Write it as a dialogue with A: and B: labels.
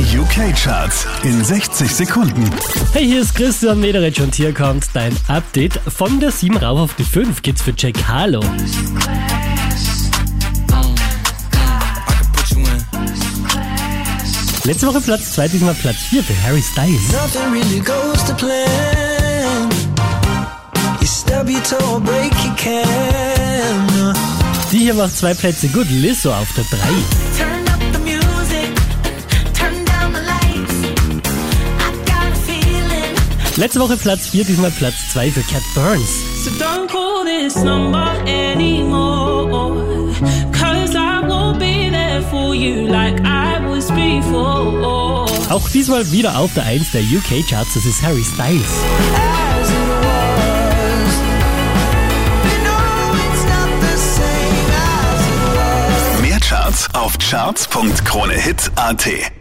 A: Die UK-Charts in 60 Sekunden.
B: Hey, hier ist Christian Mederich und hier kommt dein Update. Von der 7 rauf auf die 5 geht's für Jack Harlow. Letzte Woche Platz 2, diesmal Platz 4 für Harry Styles.
C: Nothing really goes to plan. You stub your toe, or break your can.
B: Die hier macht zwei Plätze gut. Lizzo auf der 3. Letzte Woche Platz 4, diesmal Platz 2 für Cat Burns.
D: So don't call this number anymore. Cause I won't be there for you like I was before.
B: Auch diesmal wieder auf der 1 der UK-Charts, das ist Harry Styles.
A: Mehr Charts auf charts.kronehit.at.